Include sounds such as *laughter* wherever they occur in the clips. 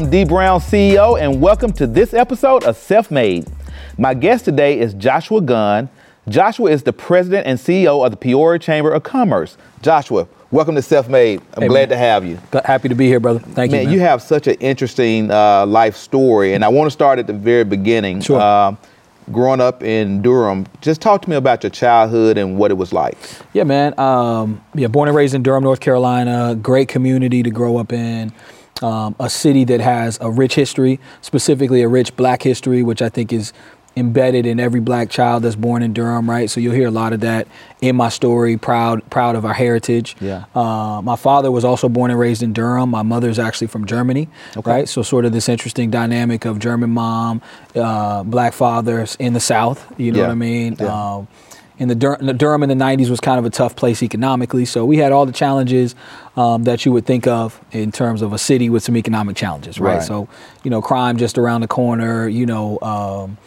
I'm Dee Brown, CEO, and welcome to this episode of Self Made. My guest today is Joshua Gunn. Joshua is the president and CEO of the Peoria Chamber of Commerce. Joshua, welcome to Self Made. I'm Hey, glad man. to have you. Happy to be here, brother. Thank Man, you. Man, you have such an interesting uh, life story, and I want to start at the very beginning. Sure. Uh, growing up in Durham, just talk to me about your childhood and what it was like. yeah, man. Um, yeah, born and raised in Durham, North Carolina. Great community to grow up in. Um, a city that has a rich history, specifically a rich black history, which I think is embedded in every black child that's born in Durham, right? So you'll hear a lot of that in my story. Proud, proud of our heritage. Yeah. Uh, my father was also born and raised in Durham. My mother's actually from Germany, Okay. right? So sort of this interesting dynamic of German mom, uh, black fathers in the South. You know Yeah. what I mean? Yeah. Um, in the, Dur- Durham in the 90s was kind of a tough place economically. So we had all the challenges um, that you would think of in terms of a city with some economic challenges, right? Right. So, you know, crime just around the corner, you know, um,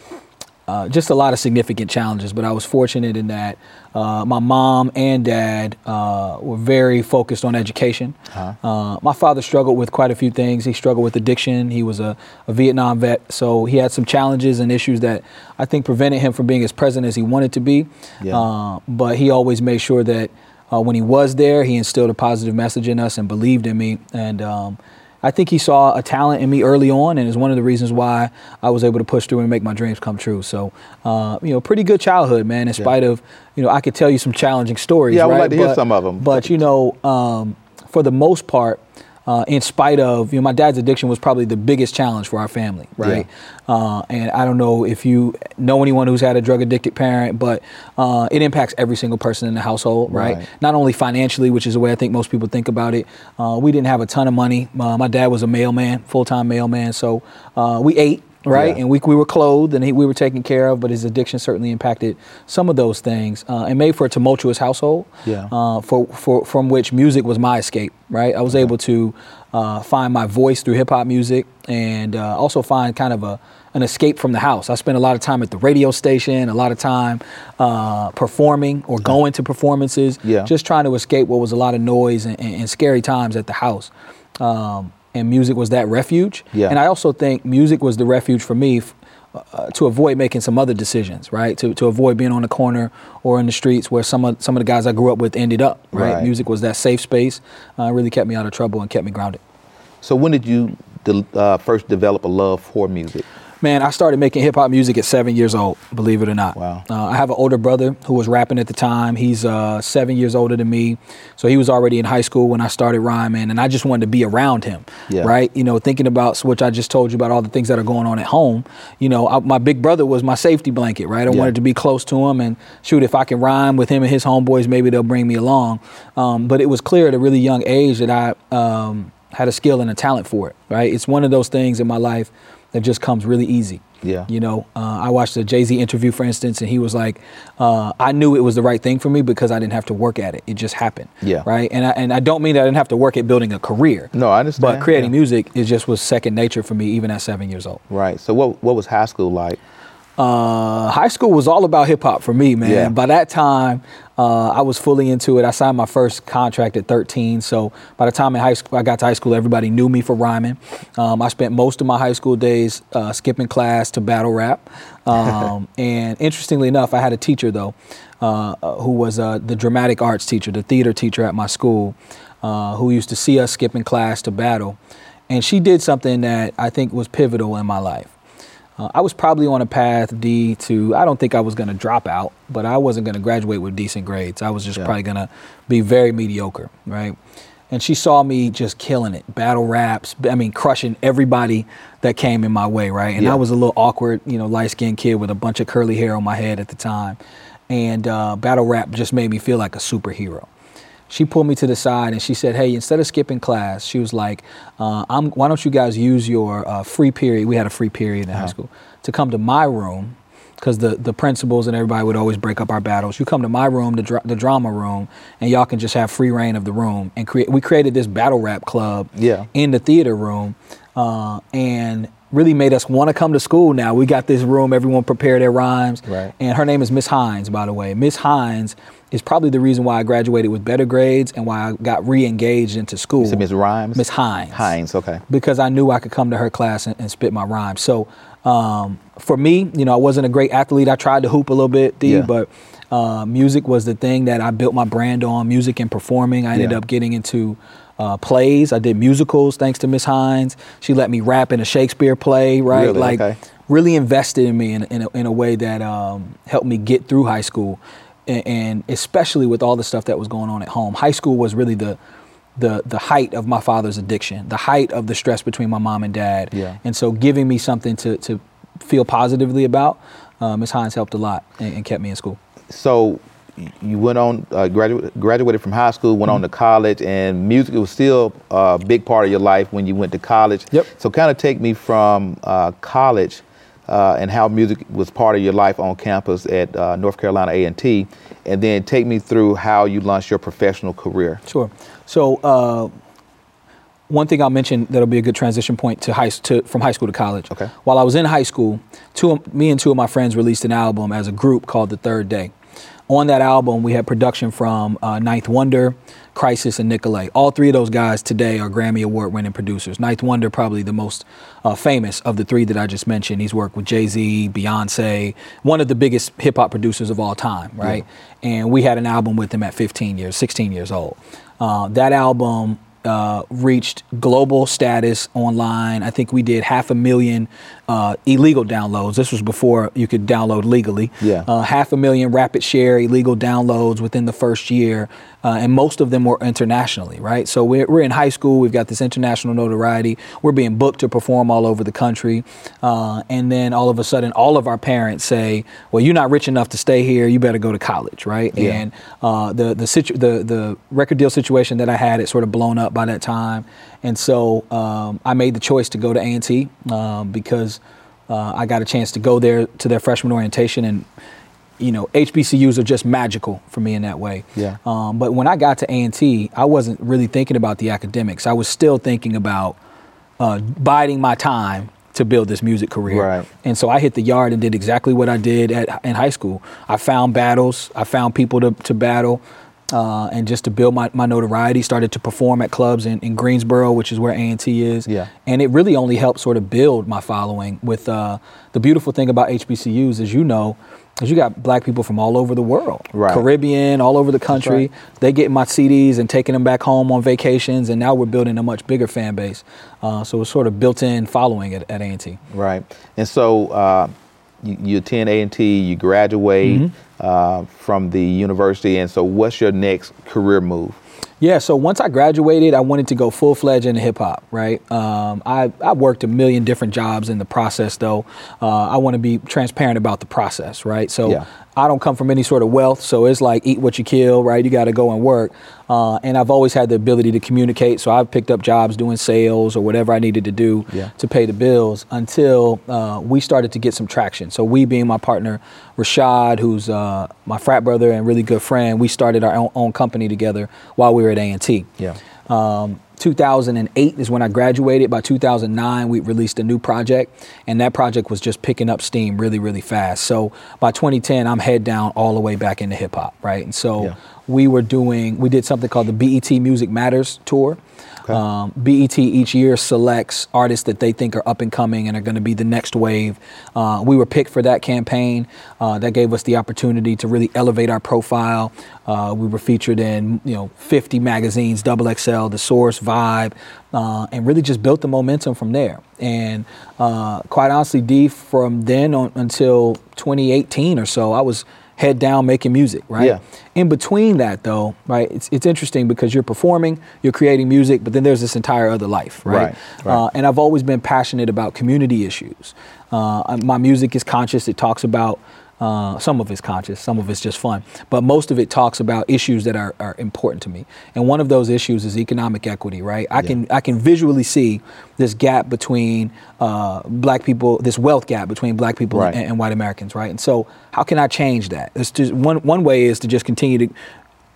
uh, just a lot of significant challenges. But I was fortunate in that uh, my mom and dad uh, were very focused on education. Uh, my father struggled with quite a few things. He struggled with addiction. He was a, a Vietnam vet, so he had some challenges and issues that I think prevented him from being as present as he wanted to be. Yeah. Uh, but he always made sure that uh, when he was there, he instilled a positive message in us and believed in me. And um, I think he saw a talent in me early on, and is one of the reasons why I was able to push through and make my dreams come true. So, uh, you know, pretty good childhood, man. In spite of, you know, I could tell you some challenging stories. Yeah, I would right? like to hear But- some of 'em. But you know, um, for the most part. Uh, in spite of, you know, my dad's addiction was probably the biggest challenge for our family, right? Uh, and I don't know if you know anyone who's had a drug addicted parent, but uh, it impacts every single person in the household, right? Right. Not only financially, which is the way I think most people think about it. Uh, we didn't have a ton of money. Uh, my dad was a mailman, full time mailman, so uh, we ate. Right, Yeah. and we, we were clothed and he, we were taken care of, but his addiction certainly impacted some of those things uh, and made for a tumultuous household. Yeah. Uh, for, for from which music was my escape. Right, I was able to uh, find my voice through hip hop music and uh, also find kind of a an escape from the house. I spent a lot of time at the radio station, a lot of time uh, performing or going to performances, Yeah. just trying to escape what was a lot of noise and, and, and scary times at the house. Um, and music was that refuge. Yeah. And I also think music was the refuge for me f- uh, to avoid making some other decisions, right? To, to avoid being on the corner or in the streets where some of some of the guys I grew up with ended up, right? Right. Music was that safe space. Uh, really kept me out of trouble and kept me grounded. So, when did you de- uh, first develop a love for music? Man, I started making hip hop music at seven years old, believe it or not. Wow. Uh, I have an older brother who was rapping at the time. He's uh, seven years older than me. So he was already in high school when I started rhyming, and I just wanted to be around him. Yeah. Right? You know, thinking about which I just told you about all the things that are going on at home. You know, I, my big brother was my safety blanket, right? I Yeah. wanted to be close to him and shoot, if I can rhyme with him and his homeboys, maybe they'll bring me along. Um, but it was clear at a really young age that I um, had a skill and a talent for it, right? It's one of those things in my life that just comes really easy. Yeah. You know, uh, I watched a Jay Z interview, for instance, and he was like, uh, "I knew it was the right thing for me because I didn't have to work at it; it just happened." Yeah. Right. And I, and I don't mean that I didn't have to work at building a career. No, I understand, But creating yeah. music, it just was second nature for me, even at seven years old. Right. So, what what was high school like? Uh, high school was all about hip hop for me, man. Yeah. By that time, uh, I was fully into it. I signed my first contract at 13. So by the time in high school, I got to high school, everybody knew me for rhyming. Um, I spent most of my high school days uh, skipping class to battle rap. Um, *laughs* and interestingly enough, I had a teacher though, uh, uh, who was uh, the dramatic arts teacher, the theater teacher at my school, uh, who used to see us skipping class to battle. And she did something that I think was pivotal in my life. Uh, I was probably on a path D to. I don't think I was going to drop out, but I wasn't going to graduate with decent grades. I was just Yeah. probably going to be very mediocre, right? And she saw me just killing it, battle raps. I mean, crushing everybody that came in my way, right? And Yeah. I was a little awkward, you know, light skinned kid with a bunch of curly hair on my head at the time, and uh, battle rap just made me feel like a superhero she pulled me to the side and she said, "Hey, instead of skipping class, she was like, uh, I'm, why don't you guys use your uh, free period? We had a free period in high school to come to my room." Because the, the principals and everybody would always break up our battles. You come to my room, the, dra- the drama room, and y'all can just have free reign of the room. And create. We created this battle rap club Yeah. in the theater room, uh, and really made us want to come to school. Now we got this room. Everyone prepared their rhymes. Right. And her name is Miss Hines, by the way. Miss Hines is probably the reason why I graduated with better grades and why I got re-engaged into school. Miss Rhymes? Miss Hines. Hines, okay. Because I knew I could come to her class and, and spit my rhymes. So um, for me, you know, I wasn't a great athlete. I tried to hoop a little bit, D, Yeah. but uh, music was the thing that I built my brand on. Music and performing. I ended Yeah. up getting into uh, plays. I did musicals thanks to Miss Hines. She let me rap in a Shakespeare play, right? Really? Like Okay. really invested in me in, in, a, in a way that um, helped me get through high school, and, especially with all the stuff that was going on at home. High school was really the the the height of my father's addiction, the height of the stress between my mom and dad, Yeah. and so giving me something to to feel positively about. Ms. Hines helped a lot and, and kept me in school. So you went on, uh, graduated, graduated from high school, went on Mm-hmm. to college, and music was still a big part of your life when you went to college. Yep. So kind of take me from uh, college uh, and how music was part of your life on campus at uh, North Carolina A&T, and then take me through how you launched your professional career. Sure. So uh, one thing I'll mention that'll be a good transition point to high to from high school to college. Okay. While I was in high school, two of, me and two of my friends released an album as a group called The Third Day. On that album, we had production from uh, Ninth Wonder, Khrysis, and Nicolay. All three of those guys today are Grammy Award-winning producers. Ninth Wonder, probably the most uh, famous of the three that I just mentioned. He's worked with Jay Z, Beyonce, one of the biggest hip hop producers of all time, right? And we had an album with him at 15 years, 16 years old. Uh, that album uh, reached global status online. I think we did half a million uh, illegal downloads. This was before you could download legally. Yeah. Uh, half a million RapidShare illegal downloads within the first year, uh, and most of them were internationally, right? So we're, we're in high school. We've got this international notoriety. We're being booked to perform all over the country, uh, and then all of a sudden, all of our parents say, "Well, you're not rich enough to stay here. You better go to college, right?" Yeah. And uh, the the, situ- the the record deal situation that I had it sort of blown up by that time, and so um, I made the choice to go to A and T um, because uh, I got a chance to go there to their freshman orientation and. You know, HBCUs are just magical for me in that way. Yeah. Um, but when I got to A&T, I wasn't really thinking about the academics. I was still thinking about uh, biding my time to build this music career. Right. And so I hit the yard and did exactly what I did at, in high school. I found battles, I found people to, to battle, uh, and just to build my, my notoriety, started to perform at clubs in, in Greensboro, which is where A&T is. Yeah. And it really only helped sort of build my following with uh, the beautiful thing about HBCUs, as you know, is you got black people from all over the world, Right. Caribbean, all over the country. right. They get my CDs and taking them back home on vacations, and now we're building a much bigger fan base. Uh, so it's sort of built-in following at, at A&T. Right. And so uh, you, you attend A&T, you graduate Mm-hmm. Uh, from the university, and so what's your next career move? Yeah, so once I graduated, I wanted to go full fledged into hip hop, right? Um, I, I worked a million different jobs in the process, though. Uh, I want to be transparent about the process, right? So Yeah. I don't come from any sort of wealth, so it's like eat what you kill, right? You got to go and work. Uh, and I've always had the ability to communicate, so I've picked up jobs doing sales or whatever I needed to do Yeah. to pay the bills until uh, we started to get some traction. So we, being my partner Rashad, who's uh, my frat brother and really good friend, we started our own, own company together while we were at A&T. Yeah. Um, 2008 is when I graduated. By 2009, we released a new project, and that project was just picking up steam really, really fast. So by 2010, I'm head down all the way back into hip hop, right? And so Yeah. we were doing, we did something called the BET Music Matters Tour. Okay. Um, BET each year selects artists that they think are up and coming and are going to be the next wave. Uh, we were picked for that campaign. Uh, that gave us the opportunity to really elevate our profile. Uh, we were featured in you know 50 magazines, Double XL, The Source, Vibe, uh, and really just built the momentum from there. And uh, quite honestly, D, from then on until 2018 or so, I was head down making music, right? Yeah. In between that, though, right, it's, it's interesting because you're performing, you're creating music, but then there's this entire other life, right? Right, right. Uh, and I've always been passionate about community issues. Uh, my music is conscious. It talks about uh, some of it's conscious, some of it's just fun, but most of it talks about issues that are, are important to me. And one of those issues is economic equity, right? I can I can visually see this gap between uh, black people, this wealth gap between black people Right. and, and white Americans, right? And so, how can I change that? It's just one one way is to just continue to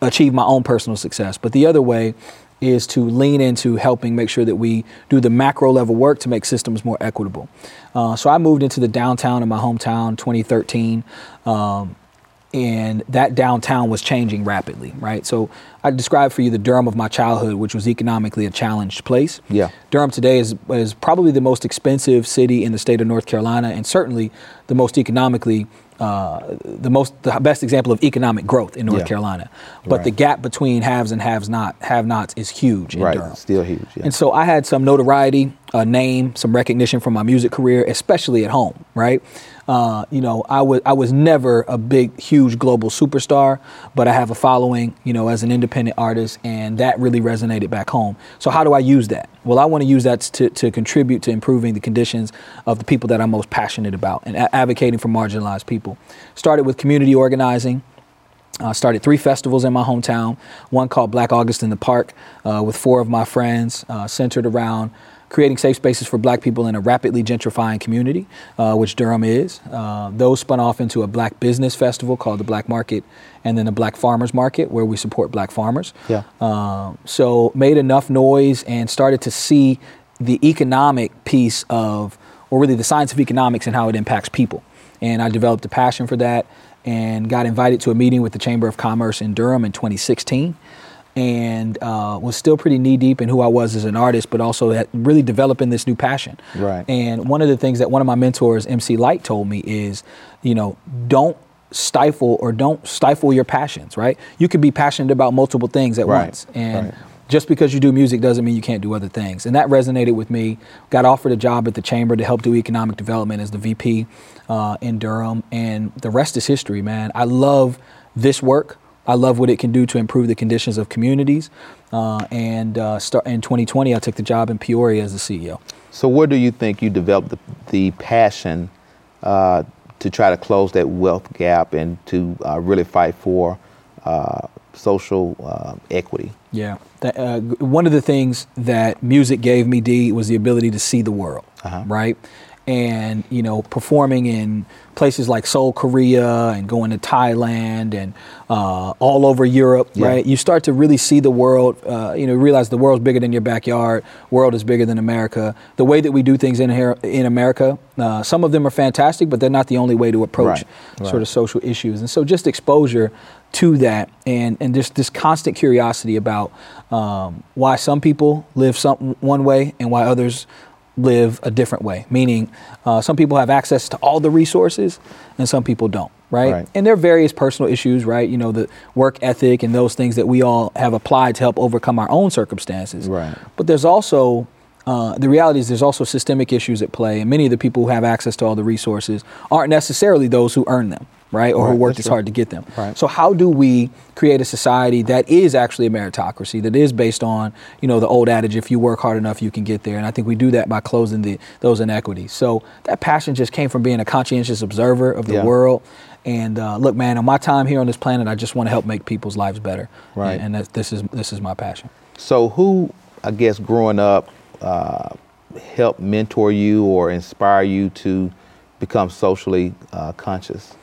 achieve my own personal success, but the other way is to lean into helping make sure that we do the macro level work to make systems more equitable. Uh, so I moved into the downtown of my hometown 2013. Um, and that downtown was changing rapidly, right? So I described for you the Durham of my childhood, which was economically a challenged place. Yeah. Durham today is, is probably the most expensive city in the state of North Carolina, and certainly the most economically uh, the most the best example of economic growth in North Yeah. Carolina. But Right. the gap between haves and haves not have nots is huge in right, Durham. still huge. Yeah. And so I had some notoriety, a name, some recognition from my music career, especially at home, right? Uh, you know, I was I was never a big, huge global superstar, but I have a following, you know, as an independent artist, and that really resonated back home. So how do I use that? Well, I want to use that to, to contribute to improving the conditions of the people that I'm most passionate about and a- advocating for marginalized people. Started with community organizing. I started three festivals in my hometown. One called Black August in the Park uh, with four of my friends, uh, centered around creating safe spaces for black people in a rapidly gentrifying community, uh, which Durham is. Uh, those spun off into a black business festival called the Black Market and then the Black Farmers Market, where we support black farmers. Yeah. Um, so made enough noise and started to see the economic piece of, or really the science of economics and how it impacts people. And I developed a passion for that and got invited to a meeting with the Chamber of Commerce in Durham in 2016 and uh, was still pretty knee deep in who I was as an artist, but also really developing this new passion. Right. And one of the things that one of my mentors, MC Lyte, told me is, you know, don't stifle or don't stifle your passions, right? You could be passionate about multiple things at Right, once. And right. just because you do music doesn't mean you can't do other things. And that resonated with me. Got offered a job at the chamber to help do economic development as the VP uh, in Durham. And the rest is history, man. I love this work. I love what it can do to improve the conditions of communities. Uh, and uh, start, in 2020, I took the job in Peoria as the CEO. So where do you think you developed the, the passion uh, to try to close that wealth gap and to uh, really fight for uh, social uh, equity? Yeah. That, uh, one of the things that music gave me, D, was the ability to see the world, Uh-huh. right? And, you know, performing in places like Seoul, Korea, and going to Thailand and uh, all over Europe, Yeah. right? You start to really see the world, uh, you know, realize the world's bigger than your backyard, world is bigger than America. The way that we do things in here in America, uh, some of them are fantastic, but they're not the only way to approach Right, sort right. of social issues. And so just exposure to that and, and just this constant curiosity about um, why some people live some one way and why others live a different way. Meaning, uh, some people have access to all the resources and some people don't. Right? Right. and there are various personal issues, right? You know, the work ethic and those things that we all have applied to help overcome our own circumstances. Right. But there's also uh, the reality is there's also systemic issues at play, and many of the people who have access to all the resources aren't necessarily those who earn them, right, or Right, who worked as hard to get them. Right. So how do we create a society that is actually a meritocracy, that is based on you know the old adage, if you work hard enough, you can get there, and I think we do that by closing the those inequities. So that passion just came from being a conscientious observer of the Yeah. world. And uh, look, man, on my time here on this planet, I just want to help make people's lives better. Right. And, and that, this is this is my passion. So who, I guess, growing up, uh, helped mentor you or inspire you to become socially uh, conscious?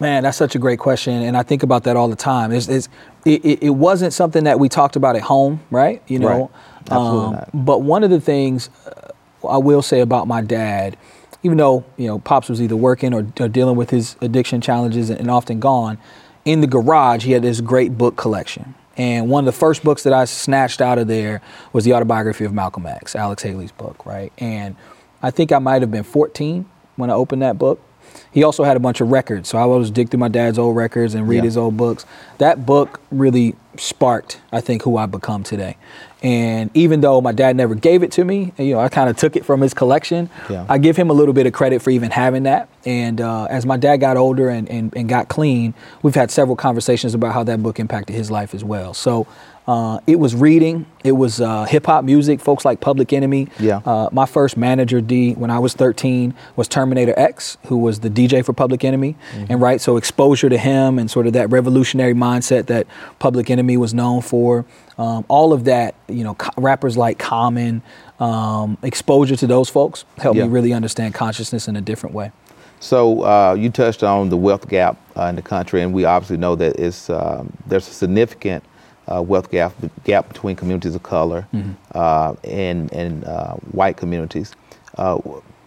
Man, that's such a great question, and I think about that all the time. It's, it's, it, it, wasn't something that we talked about at home, right? You know, Right. Absolutely Um, not. but one of the things uh, I will say about my dad, even though you know pops was either working or, or dealing with his addiction challenges and, and often gone, in the garage he had this great book collection. And one of the first books that I snatched out of there was the autobiography of Malcolm X, Alex Haley's book, right? And I think I might have been 14 when I opened that book. He also had a bunch of records, so I would always dig through my dad's old records and read Yeah. his old books. That book really sparked, I think, who I've become today. And even though my dad never gave it to me, you know, I kind of took it from his collection. Yeah. I give him a little bit of credit for even having that. And uh, as my dad got older and, and, and got clean, we've had several conversations about how that book impacted his life as well. So uh, it was reading, it was uh, hip hop music, folks like Public Enemy. Yeah. Uh, my first manager, D, when I was 13, was Terminator X, who was the DJ for Public Enemy. And right, so exposure to him and sort of that revolutionary mindset that Public Enemy was known for. Um, all of that, you know, co- rappers like Common, um, exposure to those folks helped Yeah. me really understand consciousness in a different way. So uh, you touched on the wealth gap uh, in the country, and we obviously know that it's um, there's a significant uh, wealth gap gap between communities of color uh, and and uh, white communities. Uh,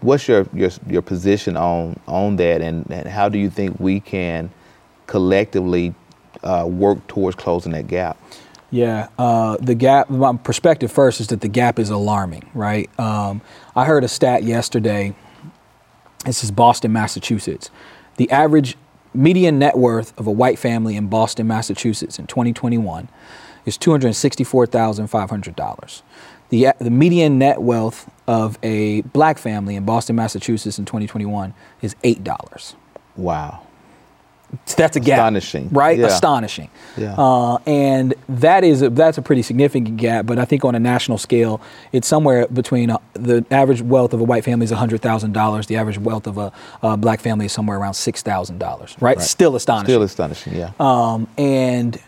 what's your, your your position on on that, and, and how do you think we can collectively uh, work towards closing that gap? Yeah, uh, the gap. My perspective first is that the gap is alarming, right? Um, I heard a stat yesterday. This is Boston, Massachusetts. The average median net worth of a white family in Boston, Massachusetts in 2021 is $264,500. The, the median net wealth of a black family in Boston, Massachusetts in 2021 is $8. Wow. That's a gap, Astonishing. right? Yeah. Astonishing. Yeah. Uh, and that is a, that's a pretty significant gap. But I think on a national scale, it's somewhere between uh, the average wealth of a white family is hundred thousand dollars. The average wealth of a, black family is somewhere around six thousand dollars. Right? Still astonishing. Still astonishing, yeah. Um, and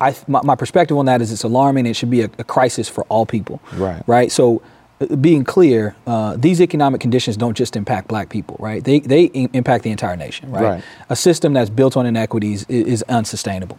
I, my, my perspective on that is it's alarming. It should be a, a crisis for all people. Right. Right. So, being clear, uh, these economic conditions don't just impact Black people. Right. They they impact the entire nation. Right. Right. A system that's built on inequities is, is unsustainable.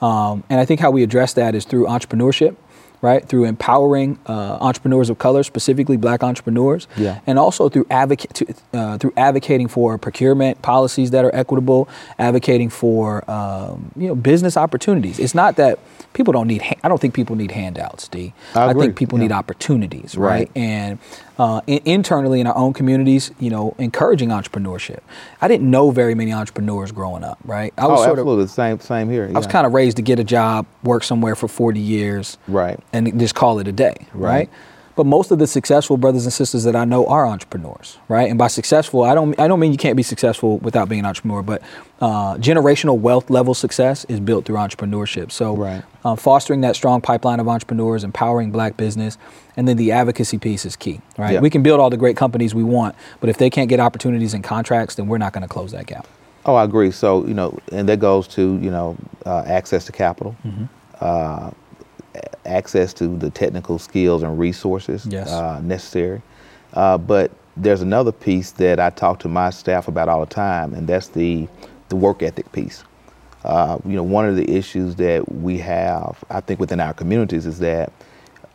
Um, and I think how we address that is through entrepreneurship. Right through empowering uh, entrepreneurs of color, specifically Black entrepreneurs, Yeah. and also through advocate uh, through advocating for procurement policies that are equitable, advocating for um, you know business opportunities. It's not that people don't need. Ha- I don't think people need handouts. D. I agree. think people need opportunities, Right. right? And uh, in- internally in our own communities, you know, encouraging entrepreneurship. I didn't know very many entrepreneurs growing up, right? I Oh, was sort absolutely. Same, same here. of I was kind of raised to get a job, work somewhere for 40 years, Right. And just call it a day, Right. But most of the successful brothers and sisters that I know are entrepreneurs, right? And by successful, I don't I don't mean you can't be successful without being an entrepreneur, but uh, generational wealth level success is built through entrepreneurship. So, Right. uh, fostering that strong pipeline of entrepreneurs, empowering Black business, and then the advocacy piece is key, right? Yeah. We can build all the great companies we want, but if they can't get opportunities and contracts, then we're not going to close that gap. Oh, I agree. So you know, and that goes to you know uh, access to capital, Mm-hmm. uh, access to the technical skills and resources Yes. uh, necessary. Uh, but there's another piece that I talk to my staff about all the time, and that's the the work ethic piece. Uh, you know, one of the issues that we have, I think, within our communities is that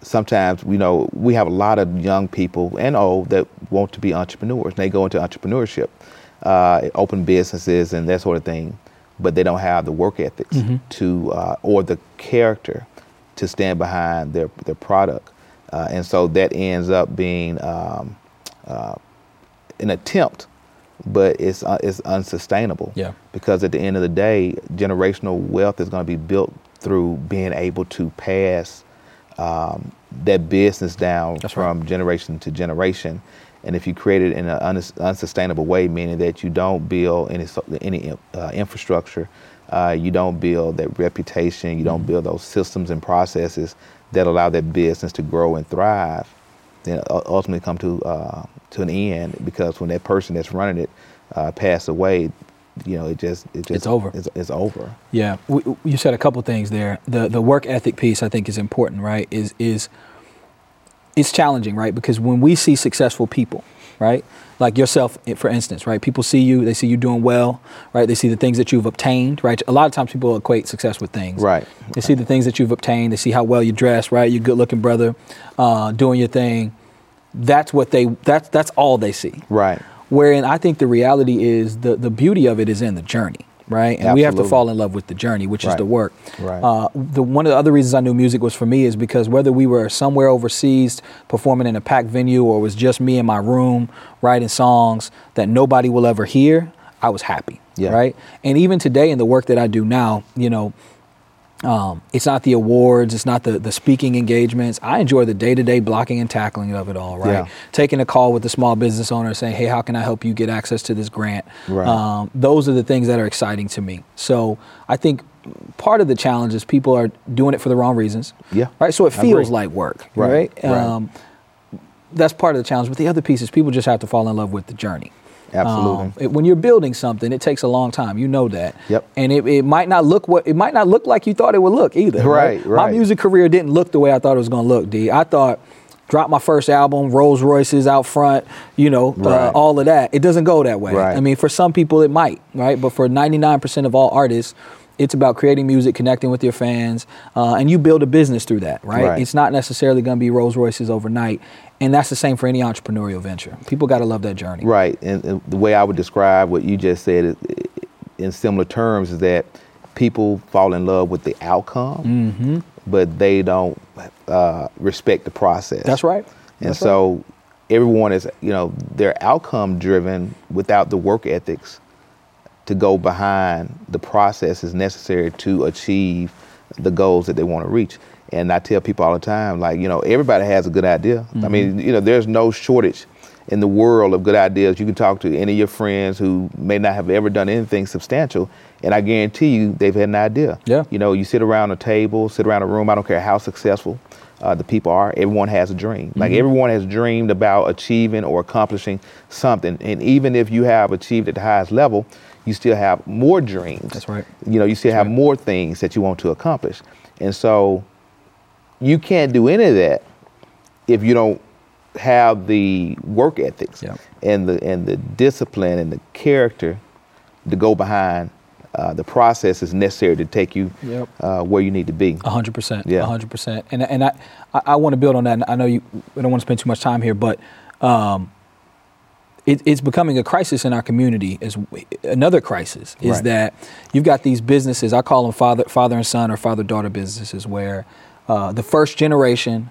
sometimes you know we have a lot of young people and old that want to be entrepreneurs. And they go into entrepreneurship, uh, open businesses and that sort of thing, but they don't have the work ethics to uh, or the character to stand behind their their product, uh, and so that ends up being um, uh, an attempt, but it's uh, it's unsustainable. Yeah. Because at the end of the day, generational wealth is going to be built through being able to pass um, that business down That's right. from generation to generation. And if you create it in an unsustainable way, meaning that you don't build any any uh, infrastructure, uh, you don't build that reputation, you don't build those systems and processes that allow that business to grow and thrive, then ultimately come to uh, to an end. Because when that person that's running it uh, pass away, you know, it just it just It's over. It's, it's over. Yeah, we, you said a couple things there. The the work ethic piece I think is important, right? Is is it's challenging, right? Because when we see successful people, right? Like yourself, for instance, right? People see you, they see you doing well, right? They see the things that you've obtained, right? A lot of times people equate success with things. Right. They see the things that you've obtained, they see how well you dress, right? You're good looking brother, uh, doing your thing. That's what they that's that's all they see. Right. Wherein I think the reality is the, the beauty of it is in the journey, right? And we have to fall in love with the journey, which is the work. Right. Uh, the one of the other reasons I knew music was for me is because whether we were somewhere overseas performing in a packed venue or it was just me in my room writing songs that nobody will ever hear, I was happy, Yeah. right? And even today in the work that I do now, you know, um, it's not the awards, it's not the, the speaking engagements. I enjoy the day to day blocking and tackling of it all, right? Yeah. Taking a call with the small business owner saying, hey, how can I help you get access to this grant? Right. Um, those are the things that are exciting to me. So I think part of the challenge is people are doing it for the wrong reasons. Yeah, Right? So it feels like work, Right, right? right. Um, that's part of the challenge. But the other piece is people just have to fall in love with the journey. Absolutely. Um, it- when you're building something, it takes a long time. You know that. Yep. And it, it might not look what it might not look like you thought it would look either. Right, My right. music career didn't look the way I thought it was going to look. D. I thought drop my first album, Rolls Royces out front, you know, uh, Right. all of that. It doesn't go that way. Right. I mean, for some people it might, right? But for 99% of all artists. It's about creating music, connecting with your fans, uh, and you build a business through that, right? Right. It's not necessarily going to be Rolls Royces overnight, and that's the same for any entrepreneurial venture. People got to love that journey. Right, and, and the way I would describe what you just said is, in similar terms is that people fall in love with the outcome, Mm-hmm. but they don't uh, respect the process. That's right. And That's so everyone is, you know, they're outcome driven without the work ethics to go behind the processes necessary to achieve the goals that they want to reach. And I tell people all the time, like, you know, everybody has a good idea. I mean, you know, there's no shortage in the world of good ideas. You can talk to any of your friends who may not have ever done anything substantial, and I guarantee you they've had an idea. Yeah. You know, you sit around a table, sit around a room, I don't care how successful uh, the people are, everyone has a dream. Like everyone has dreamed about achieving or accomplishing something. And even if you have achieved at the highest level, you still have more dreams. That's right. You know, you still have more things that you want to accomplish. And so you can't do any of that if you don't have the work ethics Yep. and the and the discipline and the character to go behind uh, the processes necessary to take you Yep. uh, where you need to be. A hundred percent. Yeah. A hundred percent. And and I I, I want to build on that. And I know you. I don't want to spend too much time here, but um, it, it's becoming a crisis in our community. Is another crisis is Right. that you've got these businesses. I call them father father and son or father daughter businesses, where uh, the first generation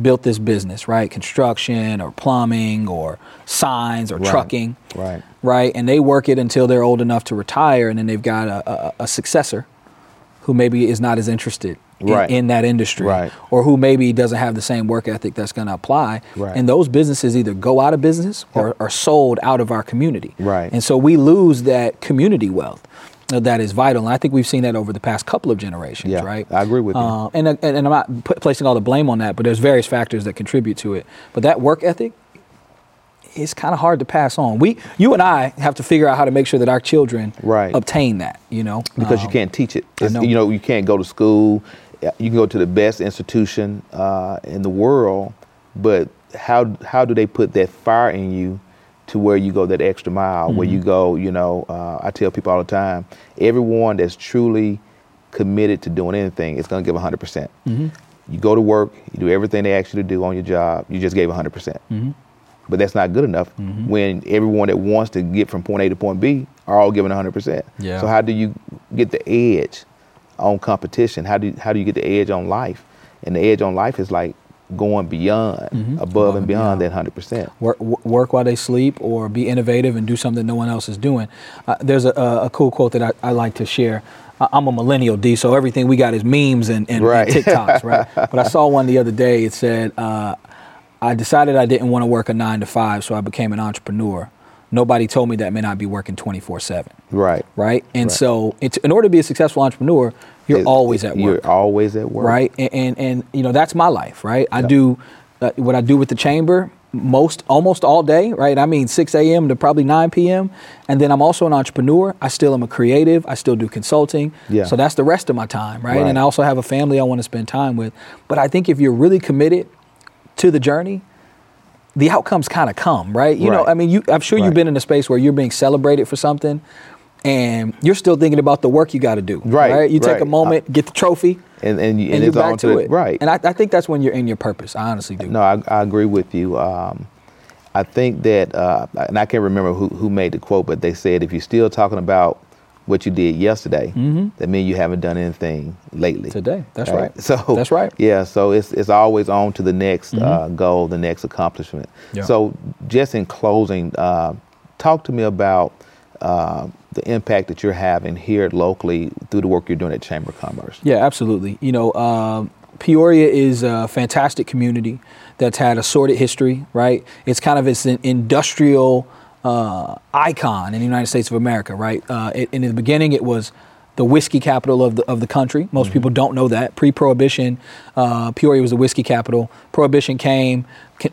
built this business, right? Construction or plumbing or signs or Right. trucking Right. right? And they work it until they're old enough to retire, and then they've got a, a, a successor who maybe is not as interested in, Right. in that industry, Right. or who maybe doesn't have the same work ethic that's going to apply. Right. And those businesses either go out of business or are sold out of our community. Right. And so we lose that community wealth. uh, That is vital, and I think we've seen that over the past couple of generations, Yeah, right? I agree with you. Uh, and, and and I'm not placing all the blame on that, but there's various factors that contribute to it. But that work ethic, it's kind of hard to pass on. We, you and I, have to figure out how to make sure that our children Right. obtain that. You know, because you Um, can't teach it. Know. You know, you can't go to school. You can go to the best institution uh, in the world, but how how do they put that fire in you to where you go that extra mile? Where you Mm-hmm. go, you know, uh, I tell people all the time, everyone that's truly committed to doing anything is going to give 100%. percent Mm-hmm. You go to work, you do everything they ask you to do on your job, you just gave 100%. percent Mm-hmm. But that's not good enough when everyone that wants to get from point A to point B are all giving 100%. Yeah. So how do you get the edge on competition? How do you, how do you get the edge on life? And the edge on life is like going beyond, above and beyond that 100%. work, work while they sleep or be innovative and do something no one else is doing. Uh, there's a, a, cool quote that I, I like to share. I'm a millennial D, so everything we got is memes and, and, Right. and TikToks, right? *laughs* but I saw one the other day. It said, uh, I decided I didn't want to work a nine to five, so I became an entrepreneur. Nobody told me that meant I'd be working 24 7, Right. right? And Right. so, it's, in order to be a successful entrepreneur, you're It- always at work You're always at work. right? And, and and you know that's my life, right? I do uh, what I do with the chamber most almost all day, right? I mean 6 a.m. to probably 9 p.m. And then I'm also an entrepreneur. I still am a creative. I still do consulting. Yeah. So that's the rest of my time, right? Right. And I also have a family I want to spend time with. But I think if you're really committed to the journey, the outcomes kind of come, right? You know, I mean, you, I'm sure you've been in a space where you're being celebrated for something, and you're still thinking about the work you got to do, Right, You take a moment, get the trophy, And, and, you- and, and you're back to the, it. Right. And I, I think that's when you're in your purpose. I honestly do. No, I, I agree with you. Um, I think that, uh, and I can't remember who, who made the quote, but they said if you're still talking about what you did yesterday, that means you haven't done anything lately. Mm-hmm. Today. That's right. So That's right. Mm-hmm. Yeah. So it's it's always on to the next uh, goal, the next accomplishment. Yeah. So just in closing, uh, talk to me about uh, the impact that you're having here locally through the work you're doing at Chamber of Commerce. Yeah, absolutely. You know, um, Peoria is a fantastic community that's had a sordid history, right? It's kind of it's an industrial uh, icon in the United States of America, right? Uh, it, in the beginning, it was the whiskey capital of the of the country. Most Mm-hmm. people don't know that. Pre-prohibition, uh, Peoria was the whiskey capital. Prohibition came.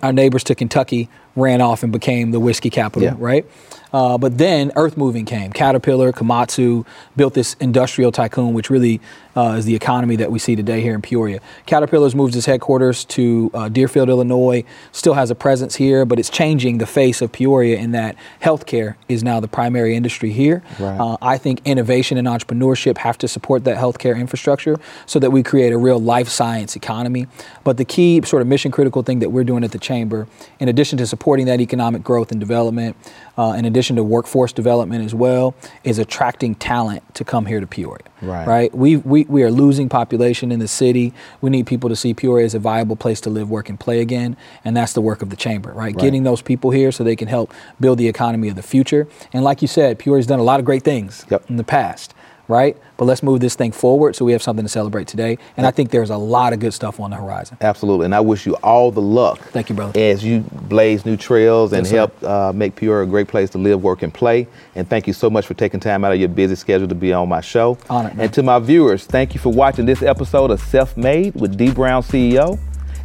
Our neighbors to Kentucky ran off and became the whiskey capital, Yeah. right? Uh, but then earth moving came. Caterpillar, Komatsu built this industrial tycoon, which really uh, is the economy that we see today here in Peoria. Caterpillar's moved its headquarters to uh, Deerfield, Illinois. Still has a presence here, but it's changing the face of Peoria in that healthcare is now the primary industry here. Right. Uh, I think innovation and entrepreneurship have to support that healthcare infrastructure so that we create a real life science economy. But the key sort of mission critical thing that we're doing at the chamber, in addition to supporting supporting that economic growth and development, uh, in addition to workforce development as well, is attracting talent to come here to Peoria. Right. Right. We, we we are losing population in the city. We need people to see Peoria as a viable place to live, work, and play again, and that's the work of the chamber. Right. Right. Getting those people here so they can help build the economy of the future. And like you said, Peoria's done a lot of great things Yep. in the past. Right. But let's move this thing forward so we have something to celebrate today. And I think there's a lot of good stuff on the horizon. Absolutely. And I wish you all the luck. Thank you, brother. As you blaze new trails and Yes, help uh, make Peoria a great place to live, work, and play. And thank you so much for taking time out of your busy schedule to be on my show. Honored, man. And to my viewers, thank you for watching this episode of Self Made with Dee Brown CEO.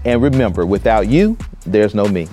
And remember, without you, there's no me.